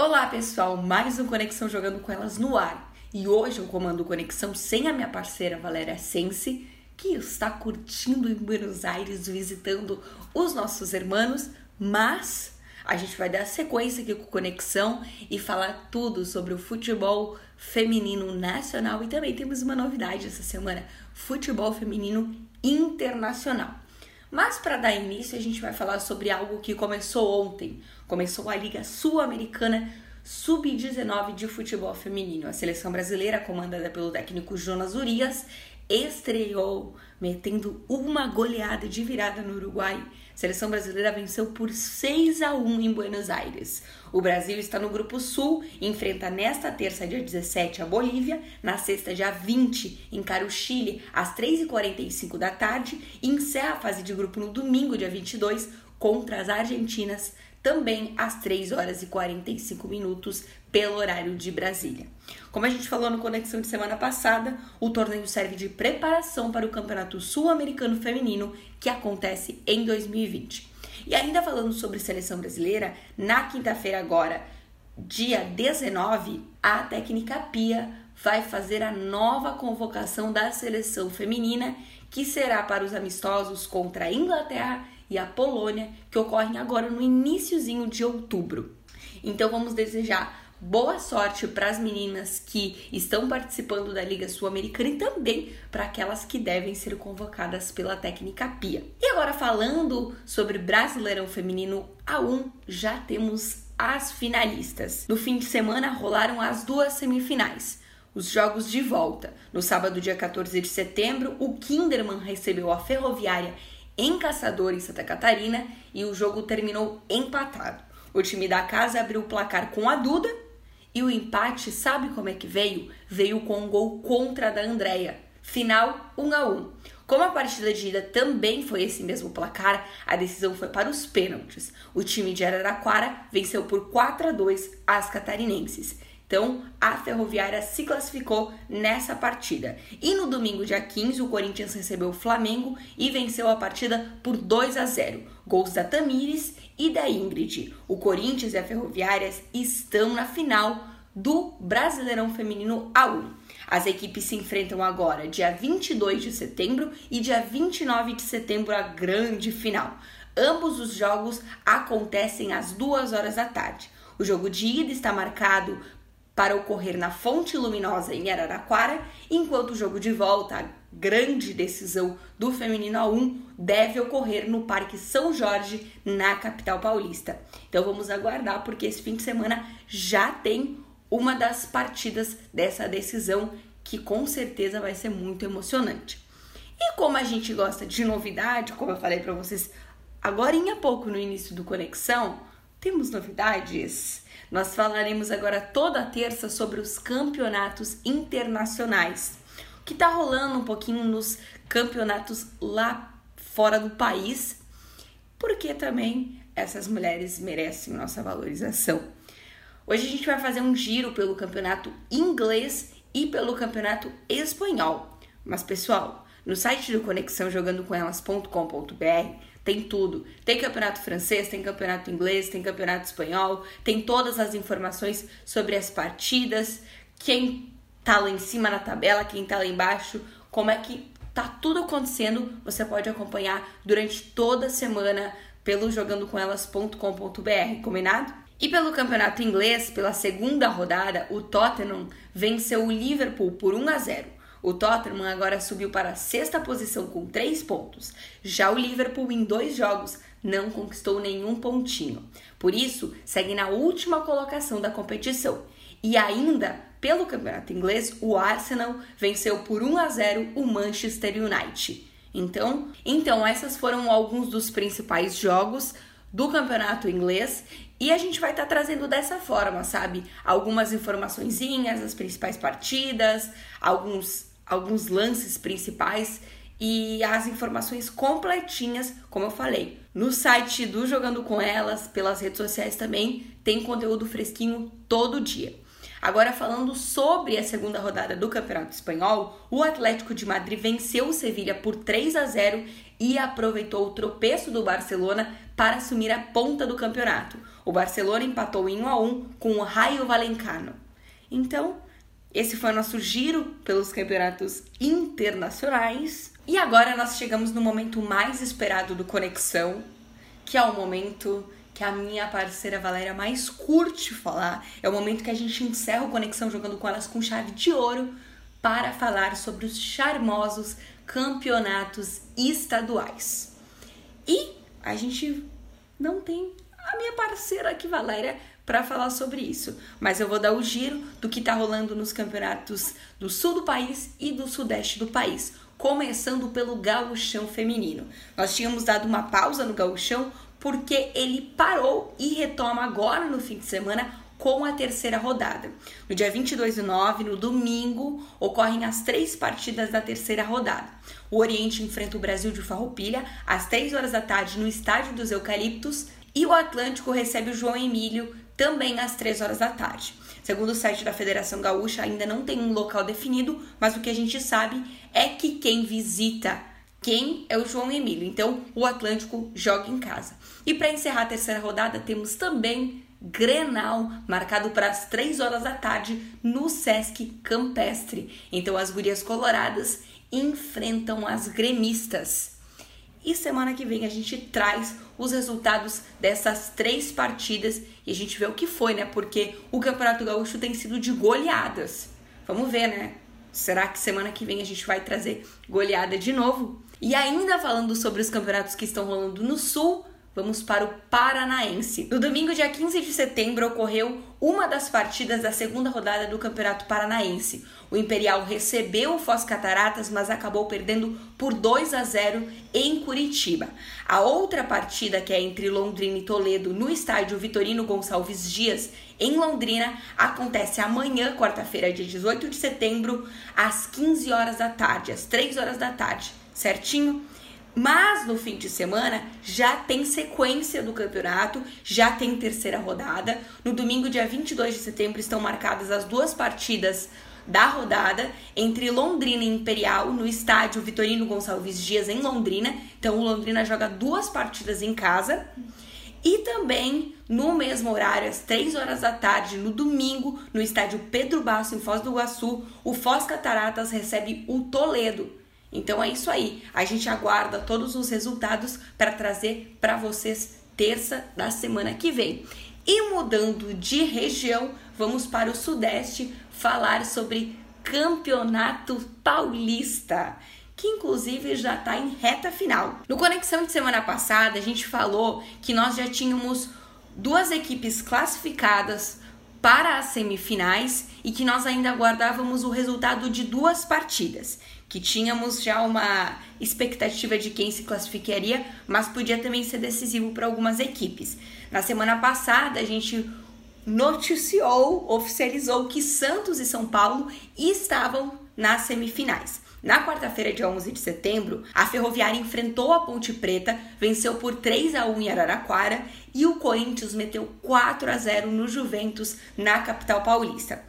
Olá pessoal, mais um Conexão Jogando com Elas no ar. E hoje eu comando Conexão sem a minha parceira Valéria Sense, que está curtindo em Buenos Aires, visitando os nossos irmãos, mas a gente vai dar sequência aqui com Conexão e falar tudo sobre o futebol feminino nacional e também temos uma novidade essa semana: futebol feminino internacional. Mas para dar início, a gente vai falar sobre algo que começou ontem. Começou a Liga Sul-Americana Sub-19 de futebol feminino. A seleção brasileira, comandada pelo técnico Jonas Urias, estreou metendo uma goleada de virada no Uruguai. A seleção brasileira venceu por 6 a 1 em Buenos Aires. O Brasil está no grupo Sul enfrenta nesta terça, dia 17, a Bolívia, na sexta, dia 20, encara o Chile às 3h45 da tarde e encerra a fase de grupo no domingo, dia 22, contra as Argentinas, também às 3 horas e 45 minutos pelo horário de Brasília. Como a gente falou no Conexão de semana passada, o torneio serve de preparação para o Campeonato Sul-Americano Feminino que acontece em 2020. E ainda falando sobre seleção brasileira, na quinta-feira agora, dia 19, a técnica Pia vai fazer a nova convocação da seleção feminina, que será para os amistosos contra a Inglaterra e a Polônia, que ocorrem agora no iníciozinho de outubro. Então vamos desejar boa sorte para as meninas que estão participando da Liga Sul-Americana e também para aquelas que devem ser convocadas pela técnica Pia. E agora falando sobre Brasileirão Feminino A1, já temos as finalistas. No fim de semana rolaram as duas semifinais. Os jogos de volta. No sábado, dia 14 de setembro, o Kinderman recebeu a Ferroviária em Caçador, em Santa Catarina, e o jogo terminou empatado. O time da casa abriu o placar com a Duda e o empate, sabe como é que veio? Veio com um gol contra da Andrea. Final 1 a 1. Como a partida de ida também foi esse mesmo placar, a decisão foi para os pênaltis. O time de Araraquara venceu por 4 a 2 as catarinenses. Então, a Ferroviária se classificou nessa partida. E no domingo, dia 15, o Corinthians recebeu o Flamengo e venceu a partida por 2 a 0. Gols da Tamires e da Ingrid. O Corinthians e a Ferroviária estão na final do Brasileirão Feminino A1. As equipes se enfrentam agora, dia 22 de setembro e dia 29 de setembro, a grande final. Ambos os jogos acontecem às 2 horas da tarde. O jogo de ida está marcado para ocorrer na Fonte Luminosa em Araraquara, enquanto o jogo de volta, a grande decisão do Feminino A1, deve ocorrer no Parque São Jorge, na capital paulista. Então vamos aguardar, porque esse fim de semana já tem uma das partidas dessa decisão que com certeza vai ser muito emocionante. E como a gente gosta de novidade, como eu falei para vocês agora em pouco no início do Conexão, temos novidades. Nós falaremos agora toda terça sobre os campeonatos internacionais. O que está rolando um pouquinho nos campeonatos lá fora do país, porque também essas mulheres merecem nossa valorização. Hoje a gente vai fazer um giro pelo campeonato inglês e pelo campeonato espanhol. Mas pessoal, no site do Conexão Jogando com Elas.com.br tem tudo. Tem campeonato francês, tem campeonato inglês, tem campeonato espanhol, tem todas as informações sobre as partidas, quem tá lá em cima na tabela, quem tá lá embaixo, como é que tá tudo acontecendo. Você pode acompanhar durante toda a semana pelo jogandocomelas.com.br, combinado? E pelo campeonato inglês, pela segunda rodada, o Tottenham venceu o Liverpool por 1 a 0. O Tottenham agora subiu para a sexta posição com três pontos. Já o Liverpool, em dois jogos, não conquistou nenhum pontinho. Por isso, segue na última colocação da competição. E ainda, pelo campeonato inglês, o Arsenal venceu por 1 a 0 o Manchester United. Então, então esses foram alguns dos principais jogos do campeonato inglês e a gente vai estar tá trazendo dessa forma, sabe? Algumas informaçõezinhas das principais partidas, alguns alguns lances principais e as informações completinhas, como eu falei. No site do Jogando com Elas, pelas redes sociais também, tem conteúdo fresquinho todo dia. Agora falando sobre a segunda rodada do Campeonato Espanhol, o Atlético de Madrid venceu o Sevilha por 3 a 0 e aproveitou o tropeço do Barcelona para assumir a ponta do campeonato. O Barcelona empatou em 1 a 1 com o Raio Valencano. Então, esse foi o nosso giro pelos campeonatos internacionais. E agora nós chegamos no momento mais esperado do Conexão, que é o momento que a minha parceira Valéria mais curte falar. É o momento que a gente encerra o Conexão jogando com elas com chave de ouro para falar sobre os charmosos campeonatos estaduais. E a gente não tem a minha parceira aqui, Valéria, para falar sobre isso. Mas eu vou dar o giro do que está rolando nos campeonatos do sul do país e do sudeste do país. Começando pelo gauchão feminino. Nós tínhamos dado uma pausa no gauchão porque ele parou e retoma agora no fim de semana com a terceira rodada. No dia 22 do 9, no domingo, ocorrem as três partidas da terceira rodada. O Oriente enfrenta o Brasil de Farroupilha às 3 horas da tarde no Estádio dos Eucaliptos e o Atlântico recebe o João Emílio também às 3 horas da tarde. Segundo o site da Federação Gaúcha, ainda não tem um local definido, mas o que a gente sabe é que quem visita quem é o João Emílio. Então, o Atlântico joga em casa. E para encerrar a terceira rodada, temos também Grenal, marcado para as 3 horas da tarde no Sesc Campestre. Então, as gurias coloradas enfrentam as gremistas. E semana que vem a gente traz os resultados dessas três partidas e a gente vê o que foi, né? Porque o Campeonato Gaúcho tem sido de goleadas. Vamos ver, né? Será que semana que vem a gente vai trazer goleada de novo? E ainda falando sobre os campeonatos que estão rolando no Sul, Vamos para o Paranaense. No domingo, dia 15 de setembro, ocorreu uma das partidas da segunda rodada do Campeonato Paranaense. O Imperial recebeu o Foz Cataratas, mas acabou perdendo por 2 a 0 em Curitiba. A outra partida, que é entre Londrina e Toledo, no estádio Vitorino Gonçalves Dias, em Londrina, acontece amanhã, quarta-feira, dia 18 de setembro, às 15 horas da tarde, às 3 horas da tarde, certinho? Mas no fim de semana já tem sequência do campeonato, já tem terceira rodada. No domingo, dia 22 de setembro, estão marcadas as duas partidas da rodada entre Londrina e Imperial no estádio Vitorino Gonçalves Dias em Londrina. Então o Londrina joga duas partidas em casa. E também no mesmo horário, às 3 horas da tarde, no domingo, no estádio Pedro Basso, em Foz do Iguaçu, o Foz Cataratas recebe o Toledo. Então é isso aí. A gente aguarda todos os resultados para trazer para vocês terça da semana que vem. E mudando de região, vamos para o Sudeste falar sobre Campeonato Paulista, que inclusive já está em reta final. No Conexão de semana passada, a gente falou que nós já tínhamos duas equipes classificadas para as semifinais e que nós ainda aguardávamos o resultado de duas partidas que tínhamos já uma expectativa de quem se classificaria, mas podia também ser decisivo para algumas equipes. Na semana passada, a gente noticiou, oficializou que Santos e São Paulo estavam nas semifinais. Na quarta-feira, dia 11 de setembro, a Ferroviária enfrentou a Ponte Preta, venceu por 3 a 1 em Araraquara e o Corinthians meteu 4 a 0 no Juventus, na capital paulista.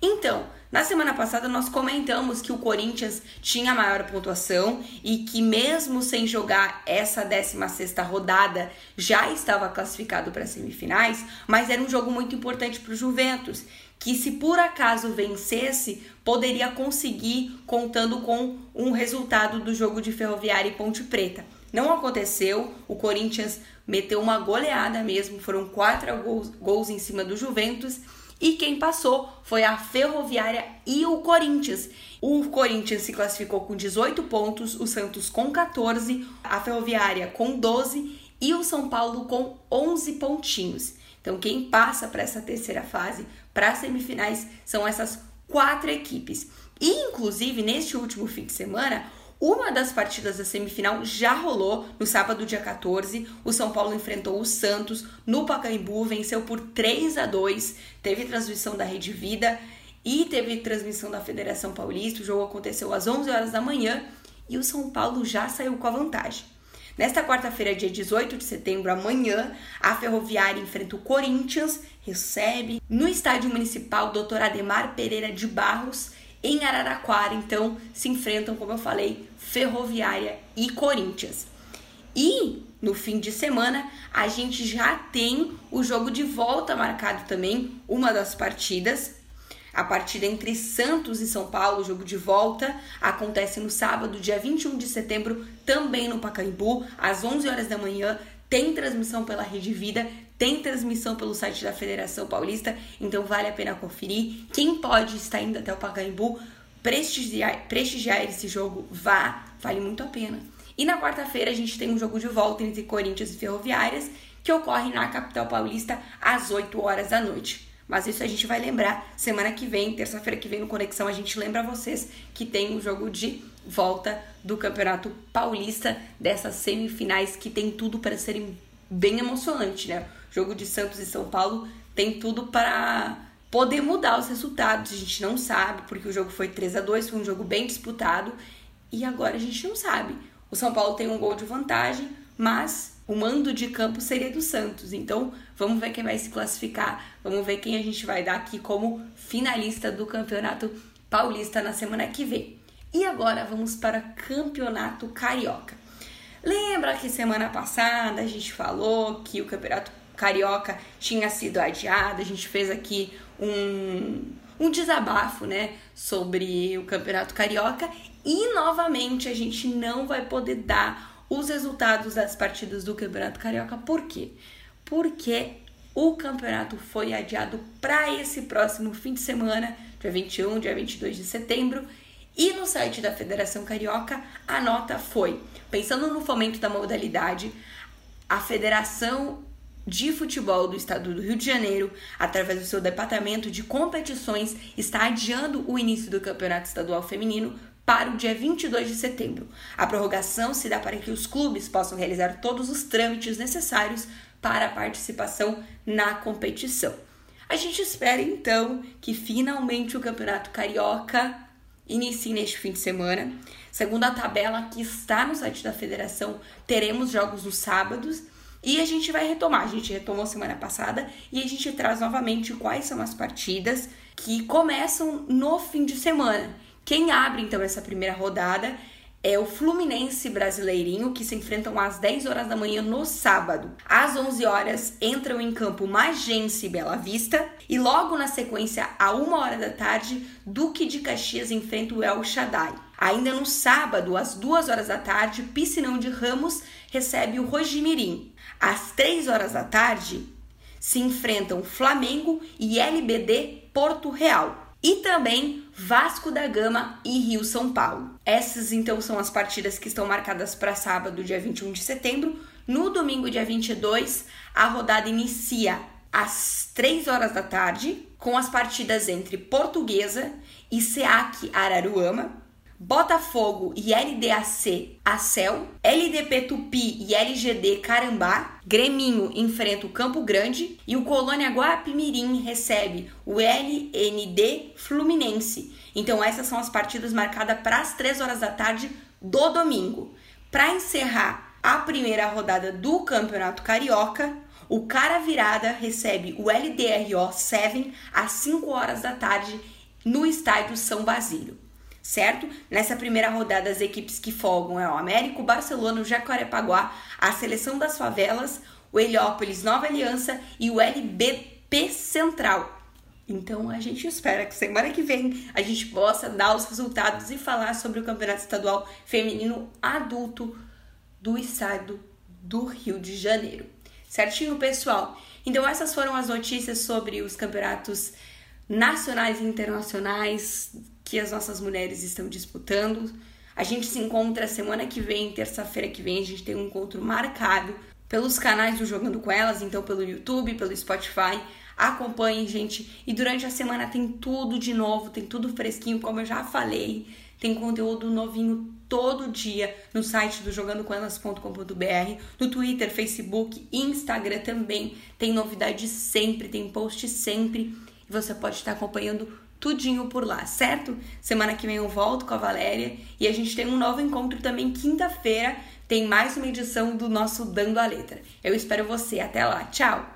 Então, na semana passada nós comentamos que o Corinthians tinha maior pontuação e que mesmo sem jogar essa 16ª rodada já estava classificado para as semifinais, mas era um jogo muito importante para o Juventus, que se por acaso vencesse, poderia conseguir contando com um resultado do jogo de Ferroviária e Ponte Preta. Não aconteceu, o Corinthians meteu uma goleada mesmo, foram quatro gols, gols em cima do Juventus e quem passou foi a Ferroviária e o Corinthians. O Corinthians se classificou com 18 pontos, o Santos com 14, a Ferroviária com 12 e o São Paulo com 11 pontinhos. Então, quem passa para essa terceira fase, para as semifinais, são essas quatro equipes. E, inclusive, neste último fim de semana, uma das partidas da semifinal já rolou no sábado, dia 14. O São Paulo enfrentou o Santos no Pacaembu, venceu por 3 a 2. Teve transmissão da Rede Vida e teve transmissão da Federação Paulista. O jogo aconteceu às 11 horas da manhã e o São Paulo já saiu com a vantagem. Nesta quarta-feira, dia 18 de setembro, amanhã, a Ferroviária enfrenta o Corinthians, recebe no Estádio Municipal Dr. Ademar Pereira de Barros em Araraquara, então se enfrentam, como eu falei, Ferroviária e Corinthians. E no fim de semana, a gente já tem o jogo de volta marcado também, uma das partidas. A partida entre Santos e São Paulo, jogo de volta, acontece no sábado, dia 21 de setembro, também no Pacaembu, às 11 horas da manhã. Tem transmissão pela Rede Vida, tem transmissão pelo site da Federação Paulista, então vale a pena conferir. Quem pode estar indo até o Pacaembu, prestigiar, prestigiar esse jogo, vá, vale muito a pena. E na quarta-feira a gente tem um jogo de volta entre Corinthians e Ferroviárias, que ocorre na capital paulista às 8 horas da noite. Mas isso a gente vai lembrar semana que vem, terça-feira que vem no Conexão, a gente lembra vocês que tem um jogo de volta do Campeonato Paulista, dessas semifinais que tem tudo para serem bem emocionante, né? O jogo de Santos e São Paulo tem tudo para poder mudar os resultados. A gente não sabe, porque o jogo foi 3 a 2 foi um jogo bem disputado e agora a gente não sabe. O São Paulo tem um gol de vantagem, mas o mando de campo seria do Santos. Então, vamos ver quem vai se classificar, vamos ver quem a gente vai dar aqui como finalista do Campeonato Paulista na semana que vem. E agora vamos para Campeonato Carioca. Lembra que semana passada a gente falou que o Campeonato Carioca tinha sido adiado, a gente fez aqui um, um desabafo, né, sobre o Campeonato Carioca e novamente a gente não vai poder dar os resultados das partidas do Campeonato Carioca. Por quê? Porque o campeonato foi adiado para esse próximo fim de semana, dia 21, dia 22 de setembro, e no site da Federação Carioca, a nota foi: pensando no fomento da modalidade, a Federação de Futebol do Estado do Rio de Janeiro, através do seu departamento de competições, está adiando o início do Campeonato Estadual Feminino para o dia 22 de setembro. A prorrogação se dá para que os clubes possam realizar todos os trâmites necessários para a participação na competição. A gente espera então que finalmente o Campeonato Carioca inicie neste fim de semana. Segundo a tabela que está no site da federação, teremos jogos nos sábados e a gente vai retomar. A gente retomou semana passada e a gente traz novamente quais são as partidas que começam no fim de semana. Quem abre então essa primeira rodada é o Fluminense Brasileirinho, que se enfrentam às 10 horas da manhã no sábado. Às 11 horas entram em campo Magense e Bela Vista. E logo na sequência, à 1 hora da tarde, Duque de Caxias enfrenta o El Shaddai. Ainda no sábado, às 2 horas da tarde, Piscinão de Ramos recebe o Rojimirim. Às 3 horas da tarde, se enfrentam Flamengo e LBD Porto Real e também Vasco da Gama e Rio São Paulo. Essas então são as partidas que estão marcadas para sábado, dia 21 de setembro. No domingo, dia 22, a rodada inicia às 3 horas da tarde, com as partidas entre Portuguesa e SEAC Araruama, Botafogo e LDAC Acel, LDP Tupi e LGD Carambá, Greminho enfrenta o Campo Grande e o Colônia Guapimirim recebe o LND Fluminense. Então essas são as partidas marcadas para as 3 horas da tarde do domingo. Para encerrar a primeira rodada do Campeonato Carioca, o Cara Virada recebe o LDRO 7 às 5 horas da tarde no estádio São Basílio certo? Nessa primeira rodada, as equipes que folgam é o Américo, Barcelona, o Jacarepaguá, a Seleção das Favelas, o Heliópolis Nova Aliança e o LBP Central. Então a gente espera que semana que vem a gente possa dar os resultados e falar sobre o Campeonato Estadual Feminino Adulto do estado do Rio de Janeiro. Certinho, pessoal? Então essas foram as notícias sobre os campeonatos nacionais e internacionais que as nossas mulheres estão disputando. A gente se encontra semana que vem, terça-feira que vem, a gente tem um encontro marcado pelos canais do Jogando com Elas, então pelo YouTube, pelo Spotify. Acompanhem, gente. E durante a semana tem tudo de novo, tem tudo fresquinho, como eu já falei. Tem conteúdo novinho todo dia no site do jogandocomelas.com.br, no Twitter, Facebook, Instagram também. Tem novidade sempre, tem post sempre. E você pode estar acompanhando tudinho por lá, certo? Semana que vem eu volto com a Valéria e a gente tem um novo encontro também quinta-feira. Tem mais uma edição do nosso Dando a Letra. Eu espero você. Até lá. Tchau!